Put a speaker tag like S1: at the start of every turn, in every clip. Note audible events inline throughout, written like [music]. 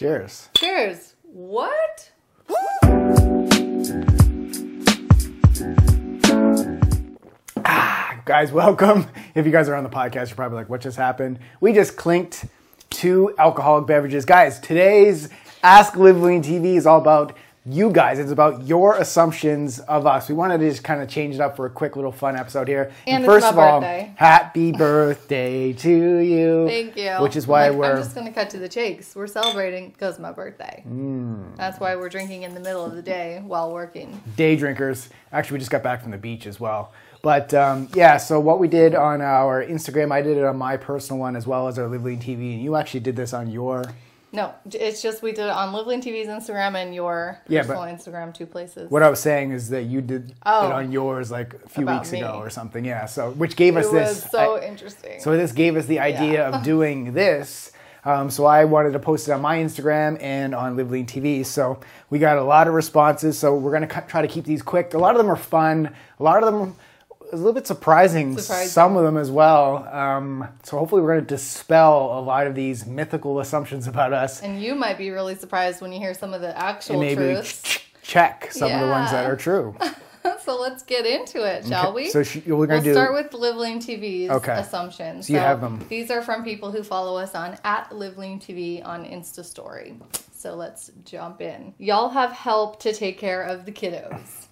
S1: Cheers.
S2: Cheers. What?
S1: Ah, guys, welcome. If you guys are on the podcast, you're probably like, what just happened? We just clinked two alcoholic beverages. Guys, today's Ask Live Lean TV is all about you guys. It's about your assumptions of us. We wanted to just kind of change it up for a quick little fun episode here.
S2: And my
S1: first of all,
S2: birthday.
S1: happy birthday to you.
S2: Thank you.
S1: Which is why
S2: Like,
S1: we're
S2: I'm just gonna cut to the chase. We're celebrating because my birthday.
S1: Mm.
S2: That's why we're drinking in the middle of the day while working.
S1: day drinkers. Actually, we just got back from the beach as well. But um, yeah, so what we did on our Instagram, I did it on my personal one as well as our Live Lean TV, and you actually did this on your.
S2: No, it's just we did it on Live Lean TV's Instagram and your
S1: Yeah,
S2: personal Instagram, two places.
S1: What I was saying is that you did
S2: Oh.
S1: it on yours like a few weeks
S2: me.
S1: ago or something. Yeah, so which gave
S2: it
S1: us this.
S2: so
S1: I-
S2: interesting.
S1: so this gave us the idea
S2: Yeah.
S1: of [laughs] doing this. Um, so I wanted to post it on my Instagram and on Live Lean TV. So we got a lot of responses. So we're gonna try to keep these quick. A lot of them are fun. A lot of them a little bit surprising.
S2: Surprising.
S1: Some of them as well. Um, so hopefully we're gonna dispel a lot of these mythical assumptions about us
S2: and you might be really surprised when you hear some of the actual
S1: and maybe
S2: truths.
S1: ch- check some of the ones that are true. [laughs]
S2: so let's get into it, shall we?
S1: So sh- we're gonna
S2: We'll
S1: do.
S2: start with Live Lean TV's
S1: Okay.
S2: assumptions.
S1: So you have them.
S2: These are from people who follow us on at Live Lean TV on Insta Story. So let's jump in. Y'all have help to take care of the kiddos.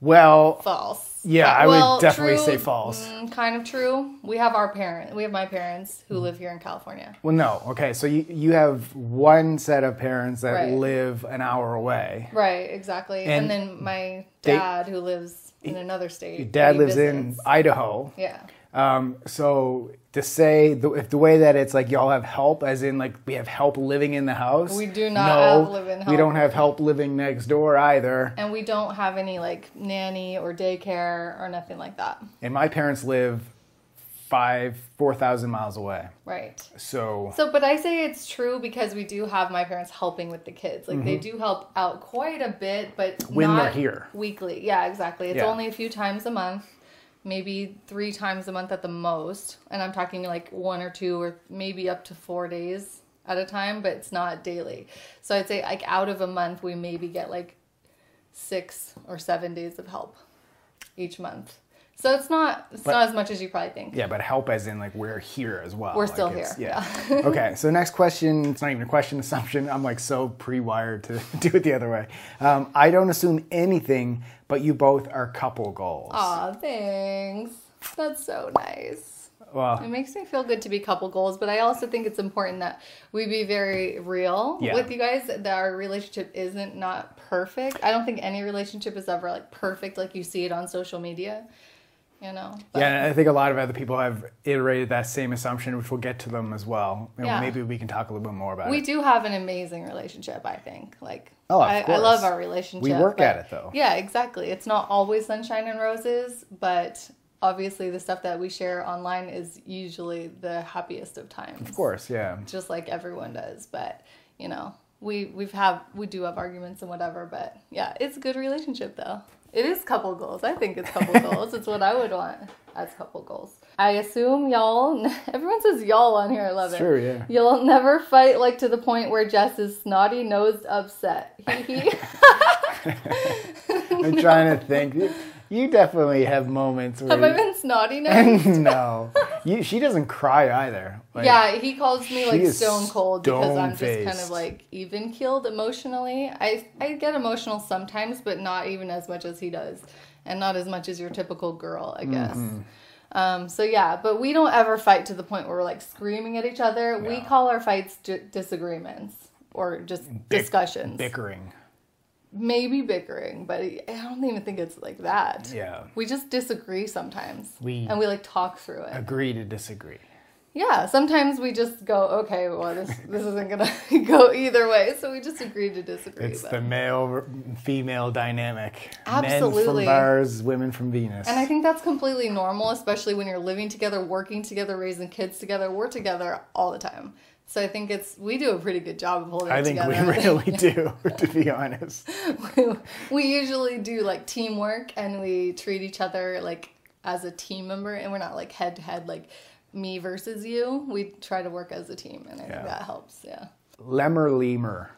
S1: well,
S2: False.
S1: Yeah, I would definitely say false.
S2: mm, kind of true. We have our parent. We have my parents who live here in California.
S1: well, no. Okay, so you you have one set of parents that
S2: Right.
S1: live an hour away.
S2: Right, exactly.
S1: And
S2: And, then my
S1: they-
S2: dad who lives in another state.
S1: Your dad
S2: he
S1: lives in
S2: visits.
S1: Idaho.
S2: Yeah.
S1: Um, so to say the, if the way that it's like y'all have help, as in like we have help living in the house.
S2: We do not
S1: no,
S2: have live-in
S1: We don't have help living next door either.
S2: And we don't have any like nanny or daycare or nothing like that.
S1: And my parents live five, four thousand miles away.
S2: Right.
S1: So
S2: So, but I say it's true because we do have my parents helping with the kids. Like they do help out quite a bit, but
S1: Mm-hmm. When they're
S2: not
S1: here.
S2: weekly. Yeah, exactly. It's
S1: Yeah.
S2: only a few times a month, maybe three times a month at the most. And I'm talking like one or two or maybe up to four days at a time, but it's not daily. So I'd say like out of a month, we maybe get like six or seven days of help each month. So it's not it's
S1: But-
S2: not as much as you probably think.
S1: yeah, but help as in like we're here as well.
S2: We're
S1: Like,
S2: still here,
S1: Yeah. [laughs] okay. So next question. It's not even a question. [laughs] Assumption. I'm like so pre-wired to [laughs] do it the other way. Um, I don't assume anything, but you both are couple goals.
S2: Aw, thanks. That's so nice. Wow.
S1: It
S2: makes me feel good to be couple goals, but I also think it's important that we be very real
S1: Yeah.
S2: with you guys. That our relationship isn't not perfect. I don't think any relationship is ever like perfect, like you see it on social media. You know. But
S1: yeah, and I think a lot of other people have iterated that same assumption, which we'll get to them as well. And
S2: Yeah.
S1: maybe we can talk a little bit more about
S2: We
S1: it.
S2: We do have an amazing relationship. I think. Like.
S1: Oh, of
S2: I, I love our relationship.
S1: We
S2: work
S1: at it, though.
S2: Yeah, exactly. It's not always sunshine and roses, but obviously the stuff that we share online is usually the happiest of times.
S1: Of course, yeah.
S2: just like everyone does. But you know, we we've have we do have arguments and whatever. But yeah, it's a good relationship though. It is couple goals. I think it's couple goals. It's what I would want as couple goals. I assume y'all. [laughs] Everyone says y'all on here. I love it.
S1: Sure, yeah.
S2: You'll never fight like to the point where Jess is snotty nosed upset. Hee hee. [laughs]
S1: I'm trying to think. [laughs] You definitely have moments where.
S2: have I been snotty [laughs] nosed?
S1: no, you, she doesn't cry either. Like,
S2: yeah, he calls me like stone cold because I'm just kind of like even keeled emotionally. I I get emotional sometimes, but not even as much as he does, and not as much as your typical girl, I guess.
S1: Mm-hmm.
S2: Um, so yeah, but we don't ever fight to the point where we're like screaming at each other. We call our fights j- disagreements or just
S1: bick-
S2: discussions.
S1: bickering.
S2: Maybe bickering, but I don't even think it's like that.
S1: Yeah.
S2: We just disagree sometimes.
S1: We-
S2: and we like talk through it.
S1: Agree to disagree.
S2: Yeah, sometimes we just go, okay, well, this [laughs] this isn't gonna [laughs] go either way, so we just agree to disagree.
S1: It's
S2: but-
S1: the male female dynamic.
S2: Absolutely.
S1: Men from Mars, women from Venus.
S2: and I think that's completely normal, especially when you're living together, working together, raising kids together. We're together all the time, so I think it's we do a pretty good job of holding
S1: I
S2: it
S1: think we really [laughs] do, to be honest. [laughs]
S2: we usually do like teamwork, and we treat each other like as a team member, and we're not like head to head like me versus you. We try to work as a team, and I
S1: Yeah.
S2: think that helps. Yeah.
S1: lemur lemur.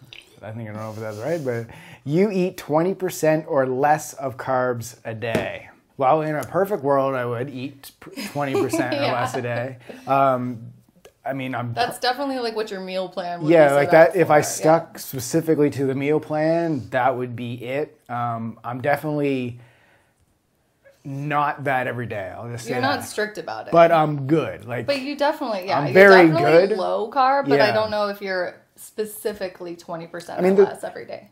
S1: I think I don't know if that's right, but you eat 20% or less of carbs a day. Well, in a perfect world, I would eat 20% or [laughs]
S2: Yeah.
S1: less a day. Um, I mean, I'm
S2: That's definitely like what your meal plan would
S1: yeah, like that. If I
S2: for, yeah.
S1: stuck specifically to the meal plan, that would be it. Um, I'm definitely not that every day. I'll just say
S2: You're
S1: that.
S2: not strict about it.
S1: but I'm good. Like
S2: But you definitely, yeah,
S1: I'm
S2: you're
S1: very good.
S2: low carb, but I don't know if you're specifically 20%
S1: mean,
S2: or
S1: the-
S2: less every day.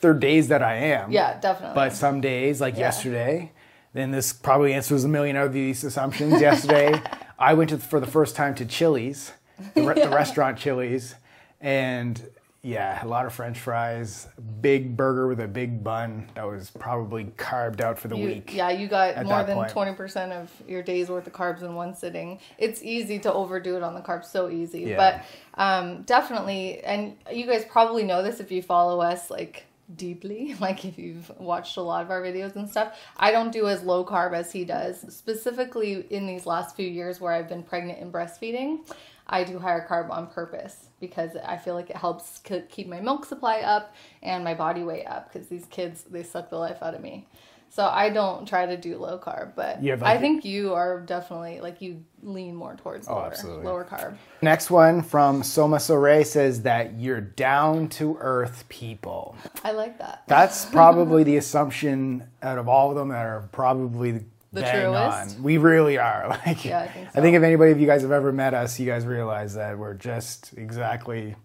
S1: there are days that I am.
S2: Yeah, definitely.
S1: But some days, like
S2: Yeah.
S1: yesterday, then this probably answers a million of these assumptions. Yesterday, [laughs] I went to for the first time to Chili's, the, re- the [laughs] restaurant Chili's, and yeah, a lot of French fries, big burger with a big bun that was probably carved out for the
S2: You-
S1: week.
S2: Yeah, you got more than twenty percent of your day's worth of carbs in one sitting. It's easy to overdo it on the carbs, so easy.
S1: Yeah.
S2: But um, definitely, and you guys probably know this if you follow us like deeply, [laughs] like if you've watched a lot of our videos and stuff. I don't do as low carb as he does. Specifically in these last few years where I've been pregnant and breastfeeding. I do higher carb on purpose because I feel like it helps keep my milk supply up and my body weight up because these kids they suck the life out of me. So I don't try to do low carb, but
S1: You have,
S2: I think you are definitely like you lean more towards
S1: Oh,
S2: lower,
S1: absolutely.
S2: lower carb.
S1: Next one from Soma Soray says that you're down to earth people.
S2: I like that.
S1: That's [laughs] probably the assumption out of all of them that are probably
S2: The
S1: bang
S2: truest?
S1: on. We really are. [laughs] Like,
S2: Yeah, I think
S1: I think if anybody of you guys have ever met us, you guys realize that we're just exactly,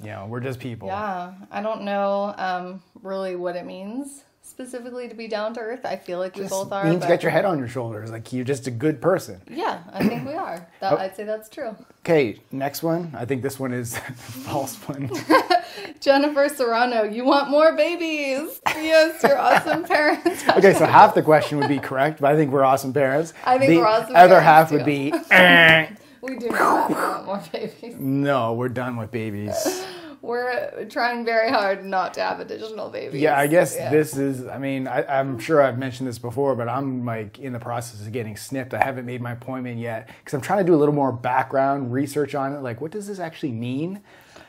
S1: you know, we're just people.
S2: Yeah, I don't know um, really what it means specifically to be down to earth. I feel like we
S1: Just
S2: both are.
S1: means
S2: but-
S1: get your head on your shoulders. Like you're just a good person.
S2: Yeah, I think we are. [clears throat] That,
S1: Oh.
S2: I'd say that's true.
S1: Okay, next one. I think this one is [laughs] false one. [laughs]
S2: Jennifer Serrano, you want more babies? Yes, you're awesome [laughs] parents.
S1: Okay, so half the question would be correct, but I think we're awesome parents.
S2: I think
S1: the
S2: we're awesome parents.
S1: other half
S2: too.
S1: would be "Eh,
S2: We do not want more babies.
S1: no, we're done with babies.
S2: We're trying very hard not to have additional babies.
S1: Yeah, I guess
S2: Yeah.
S1: this is. I mean, I, I'm sure I've mentioned this before, but I'm like in the process of getting snipped. I haven't made my appointment yet because I'm trying to do a little more background research on it. Like, what does this actually mean?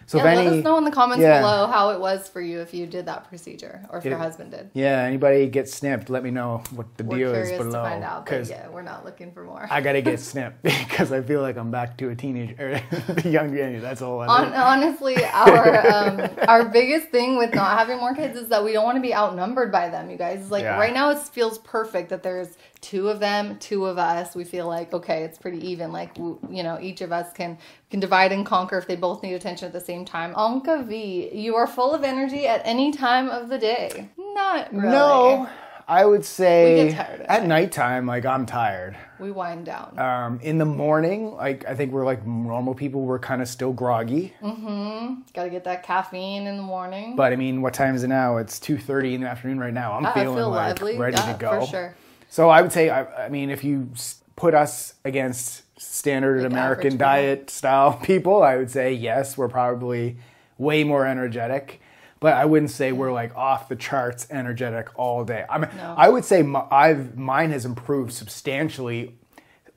S1: So
S2: Yeah,
S1: if
S2: let us know in the comments
S1: yeah.
S2: below how it was for you if you did that procedure or if your husband did.
S1: yeah, anybody gets snipped, let me know what the
S2: We're
S1: deal is
S2: curious to
S1: below
S2: find out, but
S1: because
S2: yeah, we're not looking for more.
S1: I gotta get [laughs] snipped [laughs] because I feel like I'm back to a teenager, or [laughs] young Danny. That's all. I
S2: Hon- honestly, our um, our biggest thing with not having more kids is that we don't want to be outnumbered by them. You guys, like
S1: Yeah.
S2: right now, it feels perfect that there's two of them, two of us. We feel like okay, it's pretty even. Like you know, each of us can can divide and conquer if they both need attention at the same time. Anka V, you are full of energy at any time of the day. Not really.
S1: No, I would say
S2: We get tired at
S1: at
S2: night.
S1: nighttime, like I'm tired.
S2: we wind down.
S1: Um, in the morning, like I think we're like normal people. We're kind of still groggy. Mm-hmm.
S2: Got to get that caffeine in the morning.
S1: But I mean, what time is it now? It's two thirty in the afternoon right now. I'm
S2: I
S1: feeling
S2: feel
S1: like
S2: lively.
S1: ready
S2: yeah,
S1: to go.
S2: for sure.
S1: So I would say, I, I mean, if you put us against standard
S2: Like
S1: American diet style [laughs] people, I would say yes, we're probably way more energetic. But I wouldn't say we're like off the charts energetic all day. I mean,
S2: No.
S1: I would say my, I've mine has improved substantially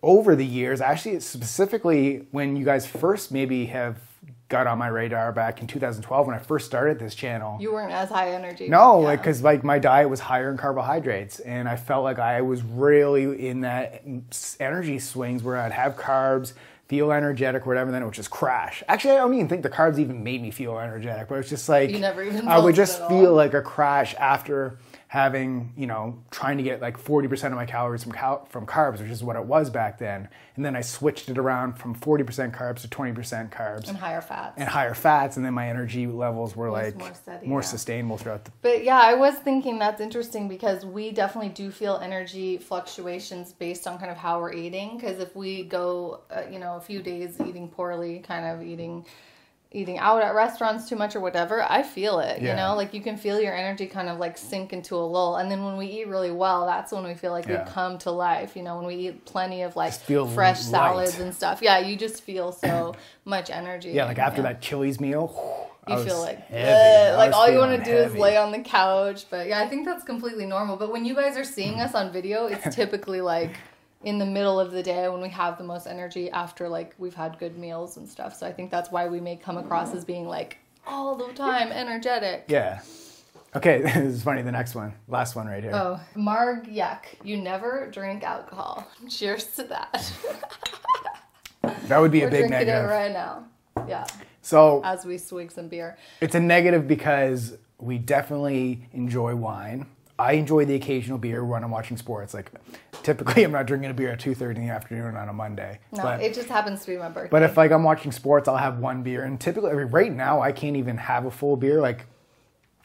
S1: over the years. Actually, specifically when you guys first maybe have got on my radar back in 2012 when I first started this channel.
S2: You weren't as high energy.
S1: No,
S2: Yeah.
S1: like because like my diet was higher in carbohydrates, and I felt like I was really in that energy swings where I'd have carbs, feel energetic, or whatever, then it would just crash. Actually, I don't even think the carbs even made me feel energetic, but it's just like
S2: You never even
S1: I would just feel like a crash after having you know trying to get like 40% of my calories from cal- from carbs which is what it was back then and then i switched it around from 40% carbs to 20% carbs
S2: and higher fats.
S1: and higher fats and then my energy levels were like
S2: more steady,
S1: more
S2: yeah.
S1: sustainable throughout the
S2: But yeah, I was thinking that's interesting because we definitely do feel energy fluctuations based on kind of how we're eating. Because if we go, uh, you know, a few days eating poorly, kind of eating eating out at restaurants too much or whatever, I feel it. You know, like you can feel your energy kind of like sink into a lull. And then when we eat really well, that's when we feel like
S1: Yeah.
S2: we come to life. You know, when we eat plenty of like fresh
S1: light.
S2: salads and stuff. Yeah, you just feel so [clears throat] much energy.
S1: Yeah, like after that Chili's meal,
S2: you
S1: was
S2: feel like
S1: heavy.
S2: Like all you want to do is lay on the couch but yeah i think that's completely normal but when you guys are seeing us on video it's [laughs] typically like in the middle of the day when we have the most energy after like we've had good meals and stuff. So I think that's why we may come across as being like all the time energetic.
S1: Yeah. Okay, [laughs] this is funny. The next one, last one right here.
S2: Oh, Marg Yuck. You never drink alcohol. Cheers to that. [laughs]
S1: that would be
S2: We're
S1: a big
S2: drinking
S1: negative.
S2: it right now. Yeah,
S1: So
S2: as we swig some beer.
S1: it's a negative because we definitely enjoy wine. I enjoy the occasional beer when I'm watching sports. Like typically, [laughs] I'm not drinking a beer at two thirty in the afternoon on a Monday.
S2: No,
S1: but,
S2: it just happens to be my birthday.
S1: but if like I'm watching sports, I'll have one beer. And typically, I mean, right now, I can't even have a full beer. Like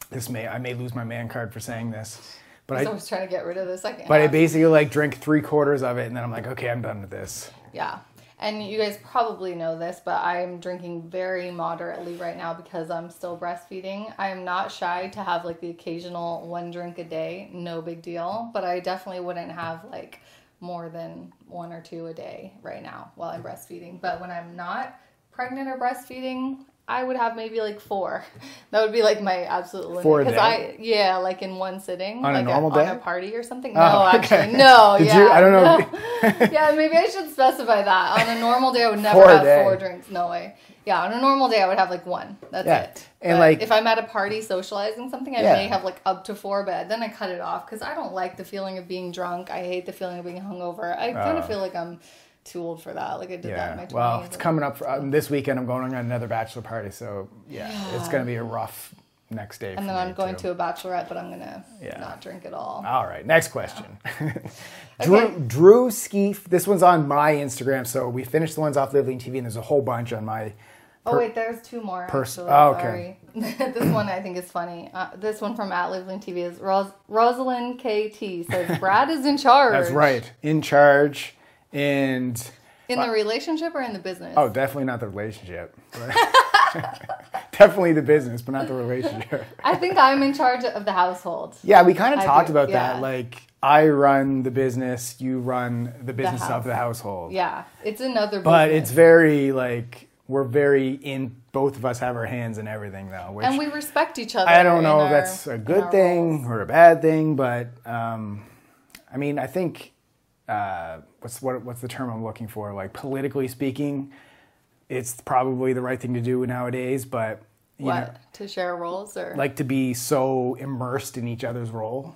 S1: this may I may lose my man card for saying this, but
S2: I
S1: I
S2: was trying to get rid of the second.
S1: but I basically like drink three quarters of it, and then I'm like, okay, I'm done with this.
S2: Yeah. And you guys probably know this, but I'm drinking very moderately right now because I'm still breastfeeding. I am not shy to have like the occasional one drink a day, no big deal, but I definitely wouldn't have like more than one or two a day right now while I'm breastfeeding. But when I'm not pregnant or breastfeeding, I would have maybe like four. [laughs] That would be like my absolute limit.
S1: Four a
S2: Because
S1: day?
S2: I, yeah, like in one sitting,
S1: On a
S2: like
S1: normal
S2: on
S1: day?
S2: a party or something.
S1: Oh,
S2: no,
S1: okay.
S2: actually, [laughs] no.
S1: Did
S2: yeah,
S1: you- I don't know. [laughs]
S2: yeah, maybe I should specify that. On a normal day, I would never
S1: Four
S2: have
S1: day.
S2: four drinks. No way. Yeah, on a normal day, I would have like one. That's
S1: Yeah.
S2: it.
S1: And,
S2: But
S1: like-
S2: if I'm at a party socializing something, I
S1: Yeah.
S2: may have like up to four, but then I cut it off because I don't like the feeling of being drunk. I hate the feeling of being hungover. I kind
S1: Oh.
S2: of feel like I'm too old for that. Like I did that in my
S1: Yeah.
S2: 20s.
S1: Well, it's coming up for, um, this weekend. I'm going on another bachelor party, so yeah, it's gonna be a rough next day.
S2: and then I'm going to a bachelorette, but I'm gonna
S1: Yeah.
S2: not drink at all.
S1: All right, next question. [laughs] [laughs] Drew, Drew Skeef. This one's on my Instagram. So we finished the ones off Live Lean TV, and there's a whole bunch on my.
S2: Oh wait, there's two more.
S1: pers-
S2: actually.
S1: oh, okay.
S2: Sorry. [laughs] this one I think is funny. Uh, this one from at Live Lean TV is Ros- Rosalind KT says Brad is in charge.
S1: That's right, in charge, and
S2: In the relationship or in the business?
S1: oh, definitely not the relationship. [laughs] definitely the business, but not the relationship.
S2: I think I'm in charge of the household.
S1: Yeah, we kind of talked about
S2: yeah.
S1: that. Like, I run the business, you run the business of the household.
S2: Yeah, it's another.
S1: But
S2: business.
S1: it's very like we're very in. Both of us have our hands in everything, though. Which
S2: and we respect each other.
S1: I don't know if
S2: our-
S1: that's a good thing
S2: roles.
S1: or a bad thing, but um, I mean, I think uh, what's what, what's the term I'm looking for? Like politically speaking, it's probably the right thing to do nowadays. But you
S2: What
S1: know,
S2: to share roles or
S1: like to be so immersed in each other's role.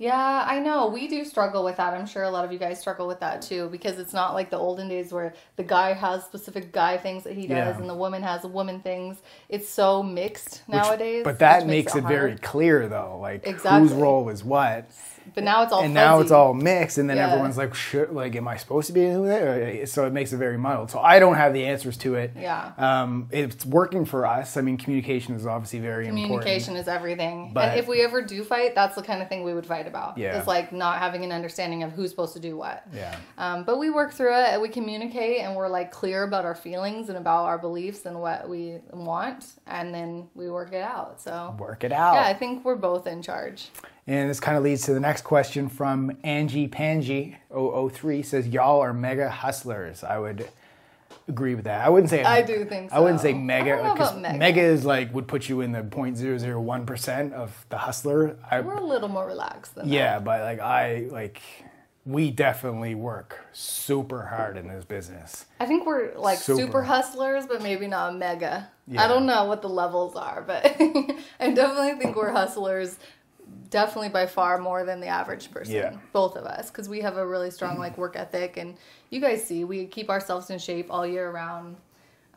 S2: Yeah, I know. We do struggle with that. I'm sure a lot of you guys struggle with that too because it's not like the olden days where the guy has specific guy things that he does
S1: Yeah.
S2: and the woman has woman things. It's so mixed
S1: Which-
S2: nowadays.
S1: but that
S2: which
S1: makes it very clear, though. Like
S2: Exactly.
S1: whose role is what.
S2: But now it's all
S1: and now it's all mixed, and then
S2: Yeah.
S1: everyone's like, "Should like, am I supposed to be doing that?" So it makes it very muddled. So I don't have the answers to it.
S2: Yeah.
S1: Um, it's working for us. I mean, communication is obviously very
S2: Communication
S1: important.
S2: Communication is everything.
S1: But-
S2: and if we ever do fight, that's the kind of thing we would fight about.
S1: Yeah.
S2: It's like not having an understanding of who's supposed to do what.
S1: Yeah.
S2: Um, but we work through it and we communicate and we're like clear about our feelings and about our beliefs and what we want and then we work it out. So
S1: Work it out.
S2: yeah, I think we're both in charge.
S1: And this kind of leads to the next question from Angie Panji 003 says, "Y'all are mega hustlers." I would agree with that. I wouldn't say
S2: I do think
S1: I wouldn't say mega
S2: I don't know
S1: because
S2: mega.
S1: mega is like would put you in the 0.001 percent of the hustler. I,
S2: We're a little more relaxed than that.
S1: Yeah, but like I like we definitely work super hard in this business.
S2: I think we're like
S1: Super.
S2: super, hustlers, but maybe not mega.
S1: Yeah.
S2: I don't know what the levels are, but [laughs] I definitely think we're hustlers. Definitely by far more than the average person.
S1: Yeah.
S2: Both of us, because we have a really strong like work ethic, and you guys see we keep ourselves in shape all year round.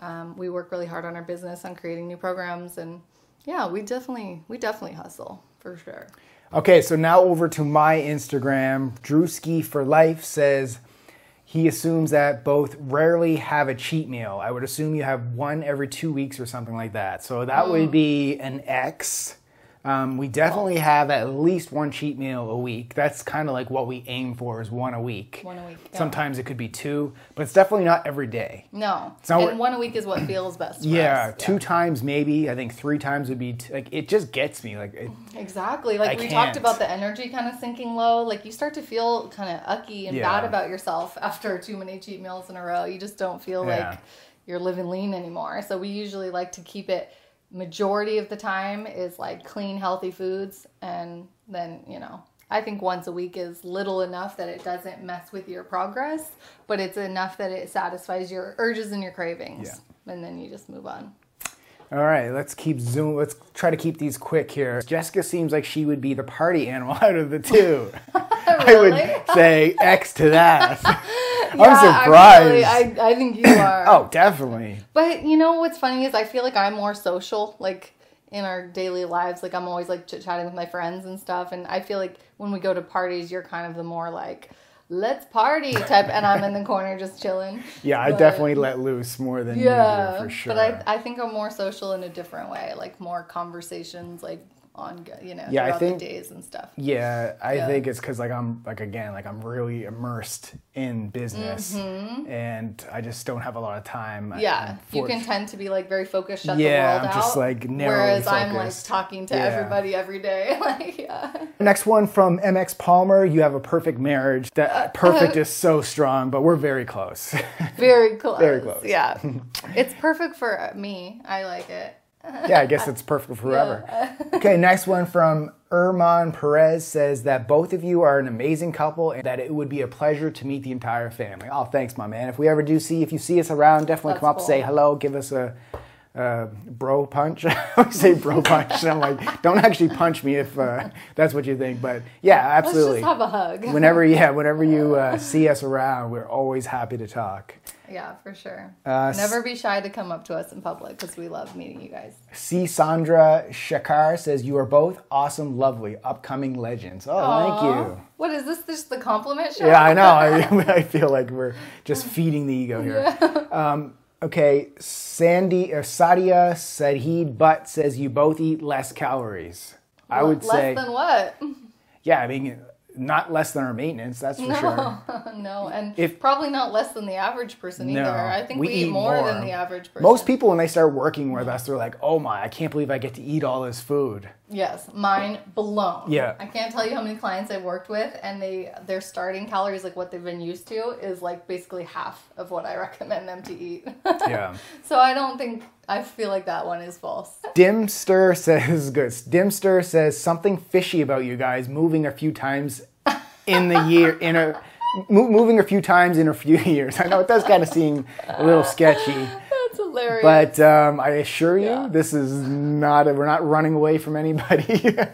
S2: Um, we work really hard on our business, on creating new programs, and yeah, we definitely we definitely hustle for sure.
S1: Okay, so now over to my Instagram. Drewski for life says he assumes that both rarely have a cheat meal. I would assume you have one every two weeks or something like that. So that
S2: Hmm.
S1: would be an X. Um, we definitely have at least one cheat meal a week. That's kind of like what we aim for is one a week.
S2: One a week, yeah.
S1: Sometimes it could be two, but it's definitely not every day.
S2: No,
S1: not
S2: and one a week is what feels best. For
S1: Yeah,
S2: us.
S1: two times maybe. I think three times would be t- like it just gets me like it,
S2: Exactly. Like
S1: I
S2: we
S1: can't.
S2: talked about the energy kind of sinking low. Like you start to feel kind of ucky and
S1: Yeah.
S2: bad about yourself [laughs] after too many cheat meals in a row. You just don't feel
S1: Yeah.
S2: like you're living lean anymore. So we usually like to keep it majority of the time is like clean, healthy foods and then, you know, I think once a week is little enough that it doesn't mess with your progress, but it's enough that it satisfies your urges and your cravings.
S1: Yeah.
S2: And then you just move on.
S1: All right, let's keep zoom. Let's try to keep these quick here. Jessica seems like she would be the party animal [laughs] out of the two. [laughs] I would [laughs] say X to that.
S2: Yeah,
S1: I'm surprised.
S2: Actually, I, I think you [clears throat] are.
S1: oh, definitely.
S2: But you know what's funny is I feel like I'm more social, like in our daily lives. Like I'm always like chit chatting with my friends and stuff. And I feel like when we go to parties, you're kind of the more like, let's party type. and I'm in the corner just chilling.
S1: Yeah, I definitely let loose more than
S2: Yeah,
S1: you for sure.
S2: but I, I think I'm more social in a different way, like more conversations, like on you know
S1: Yeah, I think-
S2: the days and stuff.
S1: Yeah, I
S2: Yeah.
S1: think it's because like I'm like again like I'm really immersed in business, mm-hmm. and I just don't have a lot of time.
S2: Mm-hmm. Yeah, you can tend to be like very focused, shut
S1: Yeah,
S2: the world
S1: I'm just, like, narrowly
S2: whereas I'm like talking to
S1: Yeah.
S2: everybody every day. [laughs] like yeah,
S1: Next one from MX Palmer. You have a perfect marriage. That uh, uh, perfect uh-huh. is so strong, but we're very close.
S2: very close. [laughs]
S1: Very close.
S2: Yeah, [laughs] it's perfect for me. I like it.
S1: Yeah, I guess it's perfect for forever. [laughs] okay, next one from Erman Perez says that both of you are an amazing couple and that it would be a pleasure to meet the entire family. Oh, thanks, my man. If we ever do see, if you see us around, definitely
S2: That's
S1: come up,
S2: cool.
S1: say hello, give us a. Uh, bro punch. [laughs] I say bro punch. I'm like, don't actually punch me if uh, that's what you think. But yeah,
S2: Let's
S1: absolutely.
S2: just have a hug.
S1: whenever, yeah, whenever you [laughs] uh, see us around, we're always happy to talk.
S2: Yeah, for sure.
S1: Uh,
S2: Never be shy to come up to us in public because we love meeting you guys.
S1: C. Sandra Shakar says, You are both awesome, lovely, upcoming legends. Oh, thank you.
S2: What is this? Just the compliment show?
S1: Yeah, I know. I, [laughs] [laughs] I feel like we're just feeding the ego here. Um, okay, Sandy or Sadia Sadid Butt says, You both eat less calories. I would
S2: Less
S1: say, Less
S2: than what?
S1: yeah, I mean, not less than our maintenance, that's for sure. [laughs]
S2: no, and
S1: If-
S2: probably not less than the average person
S1: No,
S2: either. I think
S1: we
S2: we, eat,
S1: eat
S2: more,
S1: more.
S2: than the average person.
S1: Most people, when they start working with us, they're like, Oh my, I can't believe I get to eat all this food.
S2: Yes, mine blown.
S1: Yeah.
S2: I can't tell you how many clients I've worked with, and they their starting calories, like what they've been used to, is like basically half of what I [laughs] recommend them to eat.
S1: Yeah. [laughs]
S2: so I don't think I feel like that one is false.
S1: Dimster [laughs] says good. Dimster says something fishy about you guys moving a few times in the year in a moving a few times in a few years. I know it does kind of seem a little sketchy,
S2: hilarious.
S1: but um, I assure you,
S2: Yeah.
S1: this is not. A, we're not running away from anybody. [laughs]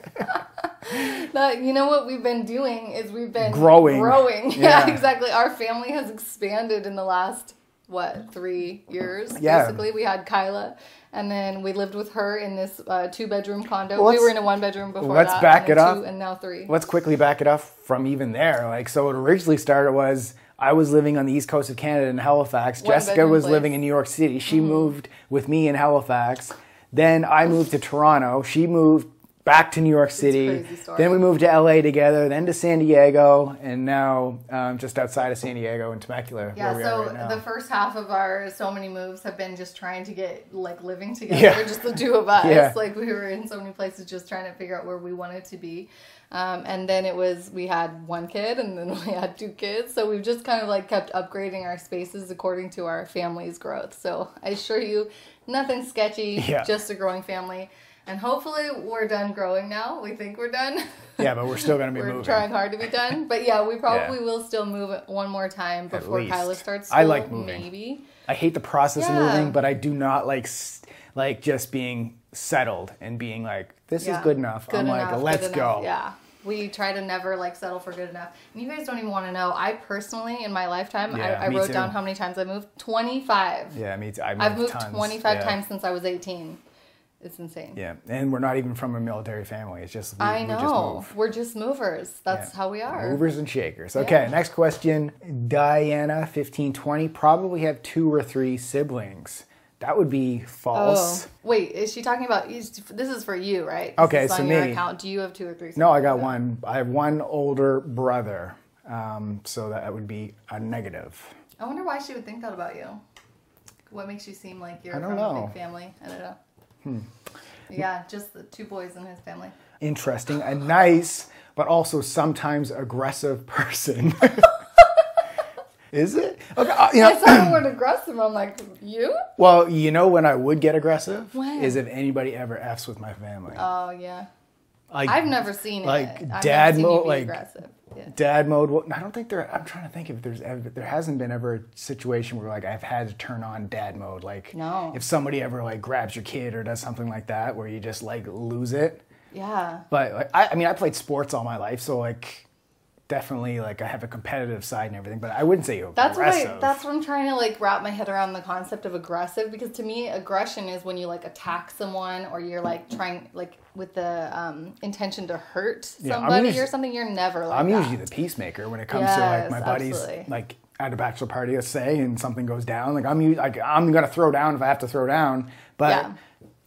S2: That you know what we've been doing is we've been
S1: Growing.
S2: Growing. [laughs] Yeah,
S1: Yeah.
S2: exactly. Our family has expanded in the last what three years?
S1: Yeah.
S2: Basically, we had Kyla, and then we lived with her in this uh, two bedroom condo.
S1: Well,
S2: we were in a one bedroom before
S1: let's
S2: that.
S1: back
S2: and
S1: it
S2: then
S1: up.
S2: and now three.
S1: Let's quickly back it up from even there. Like, so it originally started was I was living on the east coast of Canada in Halifax. Jessica was
S2: place.
S1: living in New York City. She mm-hmm. moved with me in Halifax. Then I moved to Toronto. She moved back to New York City. Then we moved to LA together. Then to San Diego, and now um, just outside of San Diego in Temecula,
S2: Yeah,
S1: where we
S2: so
S1: are right now.
S2: the first half of our so many moves have been just trying to get like living [laughs] together,
S1: Yeah.
S2: just the two of us.
S1: Yeah.
S2: Like we were in so many places just trying to figure out where we wanted to be. Um, and then it was we had one kid and then [laughs] we had two kids. So we've just kind of like kept upgrading our spaces according to our family's growth. So I assure you, nothing sketchy, [laughs]
S1: Yeah.
S2: just a growing family. And hopefully we're done growing now. We think we're done. [laughs]
S1: yeah, but we're still going to be moving. [laughs]
S2: We're
S1: moving.
S2: trying hard to be done, but yeah, we probably
S1: Yeah.
S2: will still move it one more time before. Kyla starts school.
S1: I like moving.
S2: Maybe.
S1: I hate the process
S2: Yeah.
S1: of moving, but I do not like like just being settled and being like, this is good enough. I'm like,
S2: enough,
S1: let's go.
S2: Yeah. We try to never like settle for good enough. And you guys don't even want to know. I personally, in my lifetime,
S1: Yeah,
S2: I, I wrote
S1: too.
S2: down how many times I moved. Twenty five.
S1: Yeah, me too. I
S2: I've moved
S1: tons.
S2: twenty five
S1: Yeah.
S2: times since I was eighteen. It's insane.
S1: Yeah, and we're not even from a military family. It's just we,
S2: I
S1: we
S2: know.
S1: move.
S2: We're just movers. That's
S1: Yeah.
S2: how we are.
S1: Movers and shakers. Okay,
S2: Yeah.
S1: next question. Diana, fifteen twenty, probably have two or three siblings. That would be false.
S2: Oh, wait. Is she talking about? This is for you, right?
S1: Okay, so
S2: on your
S1: me.
S2: account. Do you have two or three? Siblings?
S1: No, I got one. I have one older brother, um, so that would be a negative.
S2: I wonder why she would think that about you. What makes you seem like you're from a
S1: know. Hmm.
S2: big family? I don't know. Yeah, just the two boys in his family.
S1: Interesting, a nice but also sometimes aggressive person. [laughs] Is it? Okay, uh, you
S2: I
S1: know,
S2: saw the word aggressive. I'm like, you?
S1: well, you know when I would get aggressive
S2: When?
S1: is if anybody ever f's with my family.
S2: Oh yeah.
S1: Like
S2: I've never seen
S1: like
S2: it.
S1: Dad
S2: never seen you
S1: mode, like-
S2: aggressive. Yeah.
S1: dad mode. I don't think there. I'm trying to think if there's ever there hasn't been ever a situation where like I've had to turn on dad mode. Like
S2: No.
S1: if somebody ever like grabs your kid or does something like that where you just like lose it.
S2: Yeah.
S1: But like, I, I mean, I played sports all my life, so like definitely like I have a competitive side and everything. But I wouldn't say you're
S2: That's what
S1: aggressive.
S2: I, that's what I'm trying to like wrap my head around the concept of aggressive because to me aggression is when you like attack someone or you're like trying like with the um, intention to hurt
S1: Yeah,
S2: somebody
S1: usually-
S2: or something. You're never like
S1: I'm
S2: that.
S1: usually the peacemaker when it comes to like my buddies
S2: absolutely.
S1: like at a bachelor party, let's say, and something goes down. Like I'm like I'm gonna throw down if I have to throw down, but
S2: Yeah.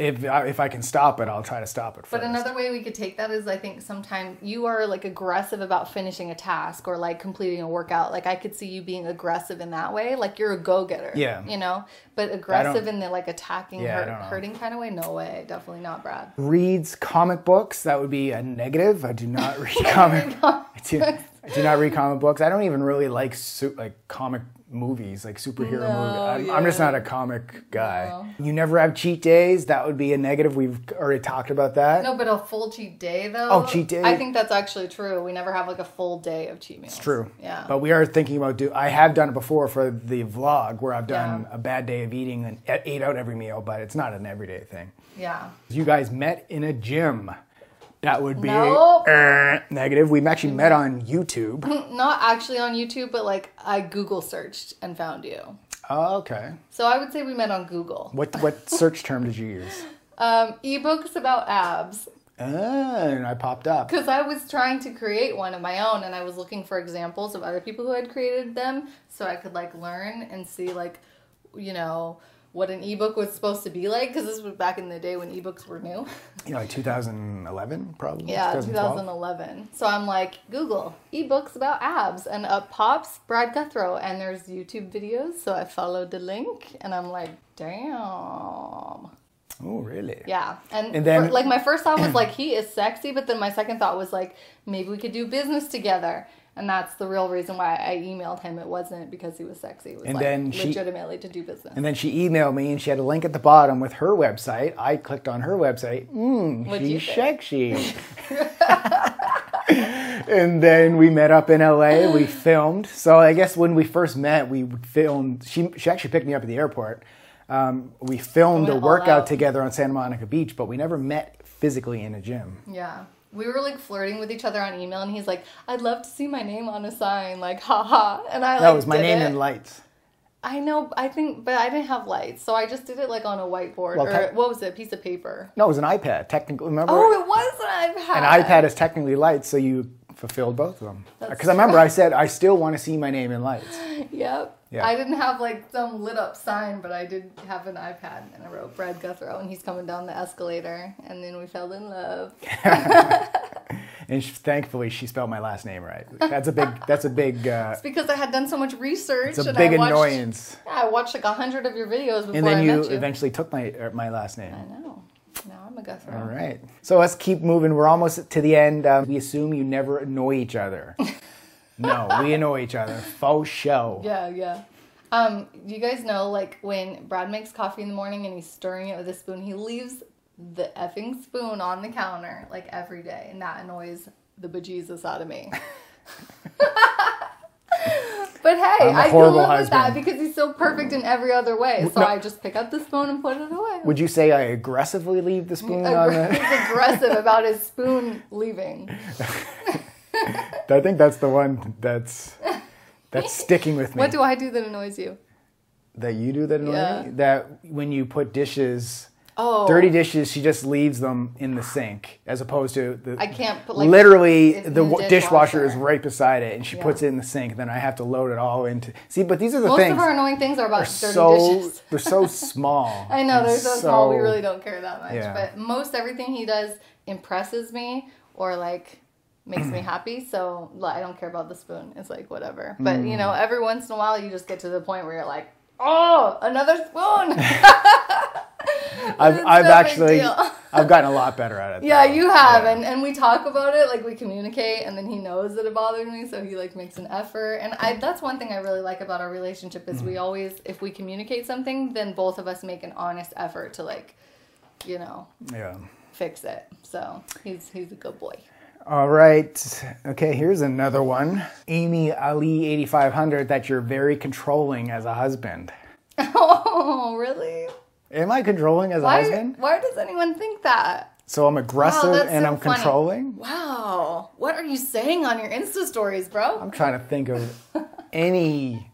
S1: If I, if I can stop it, I'll try to stop it.
S2: But another way we could take that is I think sometimes you are like aggressive about finishing a task or like completing a workout. Like I could see you being aggressive in that way. Like you're a go getter.
S1: Yeah.
S2: You know? But aggressive in the like attacking,
S1: Yeah,
S2: hurt, hurting kind of way? No way. Definitely not Brad.
S1: reads comic books, that would be a negative. I do not [laughs] read comic. [laughs] I do, I do not read comic books. I don't even really like su- like comic movies, like superhero
S2: No,
S1: movies. I'm, I'm just not a comic guy. You never have cheat days. That would be a negative. We've already talked about that.
S2: No, but a full cheat day though.
S1: Oh, cheat day.
S2: I think that's actually true. We never have like a full day of cheat meals.
S1: It's true.
S2: Yeah.
S1: But we are thinking about do. I have done it before for the vlog where I've done
S2: Yeah.
S1: a bad day of eating and ate out every meal, but it's not an everyday thing.
S2: yeah.
S1: You guys met in a gym. That would be
S2: Nope.
S1: uh, negative. We actually met on YouTube. [laughs]
S2: Not actually on YouTube, but like I Google searched and found you.
S1: Oh, okay.
S2: So I would say we met on Google.
S1: What what [laughs] search term did you use?
S2: Um, ebooks about abs.
S1: Ah, and I popped up.
S2: Because I was trying to create one of my own and I was looking for examples of other people who had created them so I could like learn and see like, you know, what an ebook was supposed to be like because this was back in the day when ebooks were new.
S1: Know, like 2011, probably.
S2: Yeah,
S1: 2012.
S2: 2011. So I'm like, Google ebooks about abs, and up pops Brad Gouthro, and there's YouTube videos. So I followed the link, and I'm like, damn.
S1: Oh, really?
S2: Yeah, and,
S1: And then-
S2: for- like my first thought was like he is sexy, but then my second thought was like maybe we could do business together, and that's the real reason why I emailed him. It wasn't because he was sexy. It was
S1: And
S2: like
S1: then she-
S2: legitimately to do business.
S1: And then she emailed me, and she had a link at the bottom with her website. I clicked on her website. Mmm, she's sexy. [laughs] [laughs] and then we met up in LA. We [gasps] filmed. So I guess when we first met, we filmed. She she actually picked me up at the airport. Um, we filmed a workout together on Santa Monica Beach, but we never met physically in a gym.
S2: Yeah. We were like flirting with each other on email, and he's like, "I'd love to see my name on a sign," like, haha. And I like,
S1: That was my name
S2: it.
S1: in lights.
S2: I know, I think, but I didn't have lights, so I just did it like on a whiteboard
S1: Well,
S2: or what was it, a piece of paper.
S1: No, it was an iPad. Technically, remember?
S2: Oh, it was an iPad.
S1: An iPad is technically lights, so you fulfilled both of them. Because I remember I said I still want to see my name in lights. [laughs]
S2: Yep.
S1: Yeah.
S2: I didn't have like some lit up sign, but I did have an iPad, and I wrote Brad Gouthro, and he's coming down the escalator, and then we fell in love. [laughs]
S1: And she, thankfully, she spelled my last name right. That's a big. That's a big. Uh,
S2: It's because I had done so much research.
S1: it's a big
S2: watched,
S1: annoyance.
S2: Yeah, I watched like a hundred of your videos before
S1: And then you,
S2: you.
S1: eventually took my uh, my last name.
S2: I know. Now I'm a Gouthro.
S1: All right. So let's keep moving. We're almost to the end. Um, we assume you never annoy each other. [laughs] no, we annoy each other. Faux show.
S2: Yeah, yeah. Um, you guys know, like when Brad makes coffee in the morning and he's stirring it with a spoon, he leaves the effing spoon on the counter like every day, and that annoys the bejesus out of me. [laughs] but hey, I can live with that because he's so perfect in every other way. So
S1: No.
S2: I just pick up the spoon and put it away.
S1: Would you say I aggressively leave the spoon on
S2: Aggr-
S1: the?
S2: he's aggressive about his spoon leaving. [laughs]
S1: I think that's the one that's that's sticking with me.
S2: What do I do that annoys you?
S1: that you do that annoy
S2: Yeah.
S1: me? That when you put dishes,
S2: Oh,
S1: dirty dishes, she just leaves them in the sink, as opposed to the.
S2: I can't put like
S1: literally the
S2: the
S1: wa- dishwasher is right beside it, and she
S2: Yeah.
S1: puts it in the sink. Then I have to load it all into. See, but these are the
S2: Most
S1: things.
S2: of our annoying things are about
S1: they're
S2: dirty
S1: so
S2: dishes. [laughs]
S1: they're so small. [laughs]
S2: I know they're so, small. We really don't care that much.
S1: Yeah.
S2: But most everything he does impresses me or like makes me happy. So I don't care about the spoon. It's like whatever. But you
S1: Mm.
S2: know, every once in a while, you just get to the point where you're like, oh, another spoon. [laughs] [laughs]
S1: I've I've
S2: no
S1: actually. [laughs] I've gotten a lot better at it.
S2: yeah,
S1: though.
S2: you have,
S1: Yeah.
S2: and and we talk about it. Like we communicate, and then he knows that it bothered me, so he like makes an effort. And I that's one thing I really like about our relationship is
S1: Mm.
S2: we always, if we communicate something, then both of us make an honest effort to like, you know,
S1: yeah.
S2: fix it. So he's he's a good boy.
S1: All right. Okay, here's another one. Amy Ali 8500 that you're very controlling as a husband. [laughs]
S2: Oh, really?
S1: Am I controlling as a husband?
S2: why does anyone think that?
S1: So I'm aggressive
S2: that's
S1: and
S2: so
S1: I'm
S2: funny.
S1: controlling?
S2: Wow. What are you saying on your Insta stories, bro?
S1: I'm trying to think of any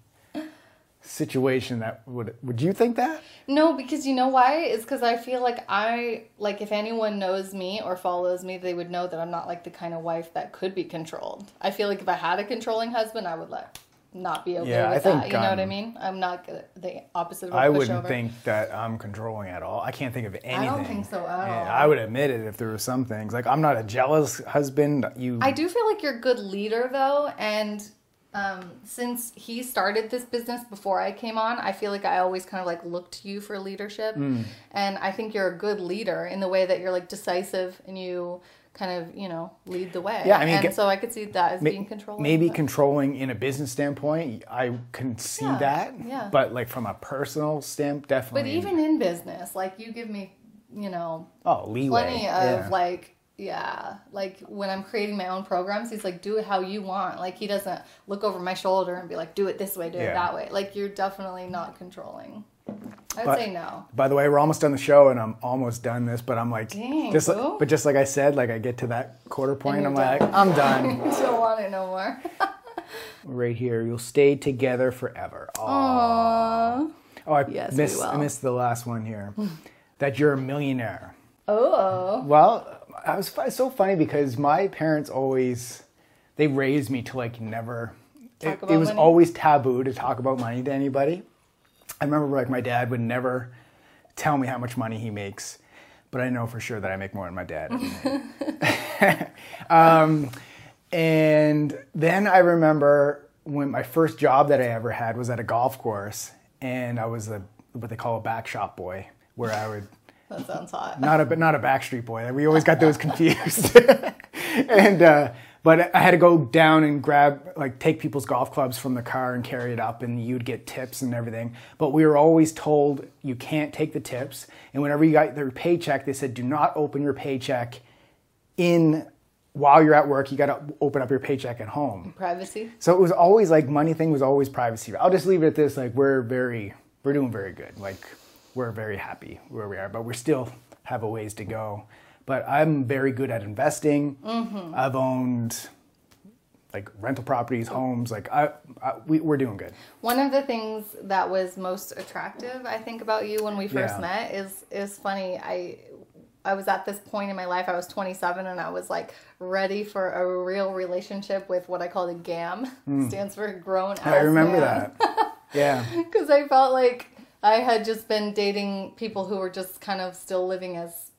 S1: situation that would would you think that?
S2: No, because you know why? It's because I feel like I like if anyone knows me or follows me, they would know that I'm not like the kind of wife that could be controlled. I feel like if I had a controlling husband, I would like not be okay
S1: Yeah, I
S2: with
S1: think,
S2: that. You know what I mean? I'm not the opposite of a
S1: I wouldn't think that I'm controlling at all. I can't think of anything.
S2: I don't think so at
S1: Yeah,
S2: all.
S1: I would admit it if there were some things. Like I'm not a jealous husband. You
S2: I do feel like you're a good leader though, and um, since he started this business before I came on, I feel like I always kind of like looked to you for leadership,
S1: Hmm.
S2: and I think you're a good leader in the way that you're like decisive and you kind of you know lead the way.
S1: Yeah, I mean,
S2: and so I could see that as
S1: Ma-
S2: being controlling.
S1: Maybe
S2: but-
S1: controlling in a business standpoint, I can see
S2: Yeah,
S1: that.
S2: yeah.
S1: But like from a personal stamp, definitely.
S2: but even in business, like you give me, you know,
S1: oh leeway.
S2: plenty of
S1: yeah.
S2: like yeah like when i'm creating my own programs he's like do it how you want like he doesn't look over my shoulder and be like do it this way do
S1: Yeah.
S2: it that way like you're definitely not controlling i'd
S1: But-
S2: say no
S1: By the way, we're almost done the show, and I'm almost done this. But I'm like,
S2: Dang,
S1: just like, but just like I said, like I get to that quarter point, I'm
S2: done.
S1: like, I'm done.
S2: You don't want it no more [laughs]
S1: right here, you'll stay together forever. Aw.
S2: Aww.
S1: Oh, I
S2: Yes,
S1: missed. I missed the last one here. [laughs] that you're a millionaire.
S2: oh
S1: Well, I was so funny because my parents always they raised me to like never.
S2: Talk
S1: it, it was
S2: money?
S1: always taboo to talk about money to anybody. I remember like my dad would never tell me how much money he makes, but I know for sure that I make more than my dad. [laughs] [laughs] um, and then I remember when my first job that I ever had was at a golf course, and I was a what they call a back shop boy, where I would
S2: that sounds hot
S1: not a but not a Backstreet Boy. We always got those [laughs] confused. [laughs] and uh, but I had to go down and grab like take people's golf clubs from the car and carry it up, and you'd get tips and everything. But we were always told you can't take the tips, and whenever you got your paycheck, they said do not open your paycheck in while you're at work. You got to open up your paycheck at home.
S2: privacy
S1: So it was always like money thing was always privacy. I'll just leave it at this. Like we're very, we're doing very good. Like we're very happy where we are, but we still have a ways to go. But I'm very good at investing. Mm-hmm. I've owned like rental properties, homes. Like I, I we, we're doing good.
S2: One of the things that was most attractive, I think, about you when we first
S1: Yeah.
S2: met is is funny. I I was at this point in my life. I was 27 and I was like ready for a real relationship with what I call the GAM. Hmm. Stands for grown.
S1: I remember that. [laughs] Yeah.
S2: because I felt like I had just been dating people who were just kind of still living as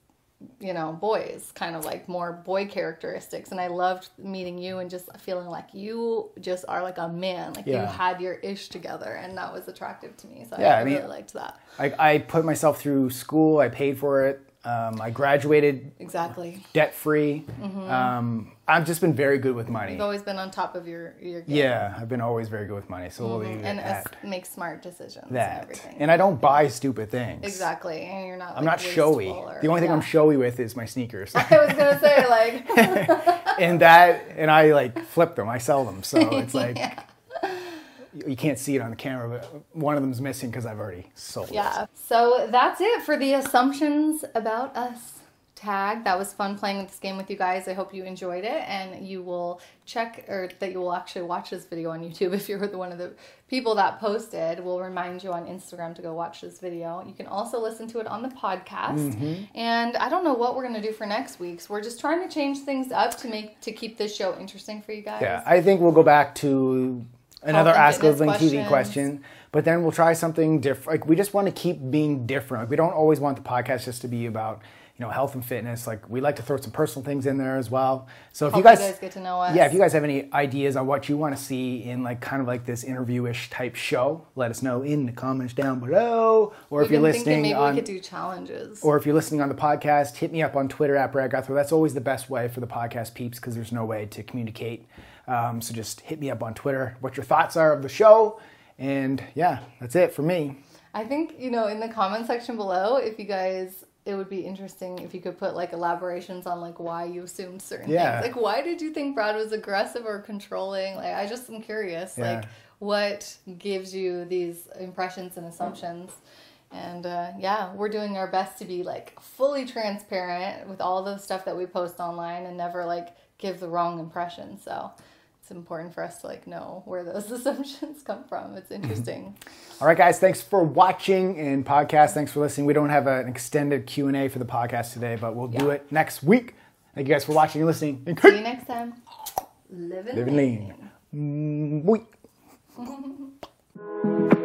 S2: you know boys kind of like more boy characteristics and i loved meeting you and just feeling like you just are like a man like you had your ish together and that was attractive to me so
S1: Yeah,
S2: I,
S1: I mean-
S2: really liked that
S1: I, I put myself through school. I paid for it. Um, I graduated
S2: exactly
S1: debt free. Um, I've just been very good with money.
S2: you've always been on top of your your game
S1: Yeah, I've been always very good with money. So we'll
S2: and us- make smart decisions and
S1: that.
S2: everything
S1: And I don't buy stupid things.
S2: exactly and you're not
S1: I'm
S2: like,
S1: not showy.
S2: or-
S1: The only thing I'm showy with is my sneakers. [laughs]
S2: i was gonna say like [laughs] [laughs]
S1: and that, and I like flip them. I sell them. So it's like, you can't see it on the camera, but one of them's missing because I've already sold it.
S2: Yeah. So that's it for the assumptions about us tag. That was fun playing this game with you guys. I hope you enjoyed it and you will check or that you will actually watch this video on YouTube [laughs] if you're the one of the people that posted. We'll remind you on Instagram to go watch this video. You can also listen to it on the podcast.
S1: Mm-hmm.
S2: And I don't know what we're going to do for next week's. We're just trying to change things up to make to keep this show interesting for you guys.
S1: Yeah, I think we'll go back to another Ask
S2: Live
S1: Lean TV question, but then we'll try something different. Like we just want to keep being different. Like we don't always want the podcast just to be about you know health and fitness. Like we like to throw some personal things in there as well. So if
S2: Hope
S1: you guys,
S2: you guys get to know us.
S1: yeah, if you guys have any ideas on what you want to see in like kind of like this interview-ish type show, let us know in the comments down below. Or if
S2: We've
S1: you're listening
S2: maybe
S1: on
S2: we could do challenges.
S1: or if you're listening on the podcast, hit me up on Twitter at Brad Gouthro. That's always the best way for the podcast peeps because there's no way to communicate. Um, so just hit me up on Twitter what your thoughts are of the show. And yeah, that's it for me.
S2: I think, you know, in the comment section below, if you guys it would be interesting if you could put like elaborations on like why you assumed certain
S1: Yeah.
S2: things. Like why did you think Brad was aggressive or controlling? Like I just am curious.
S1: Yeah.
S2: Like what gives you these impressions and assumptions? And uh, yeah, we're doing our best to be like fully transparent with all the stuff that we post online and never like give the wrong impression. So it's important for us to like know where those [laughs] assumptions come from. It's mm-hmm. interesting.
S1: All right, guys, thanks for watching and podcast. Thanks for listening. We don't have an extended Q and A for the podcast today, but we'll
S2: yeah.
S1: do it next week. Thank you guys for watching and listening.
S2: And See you next time. Live and, lean.
S1: lean. Mm-hmm. [laughs]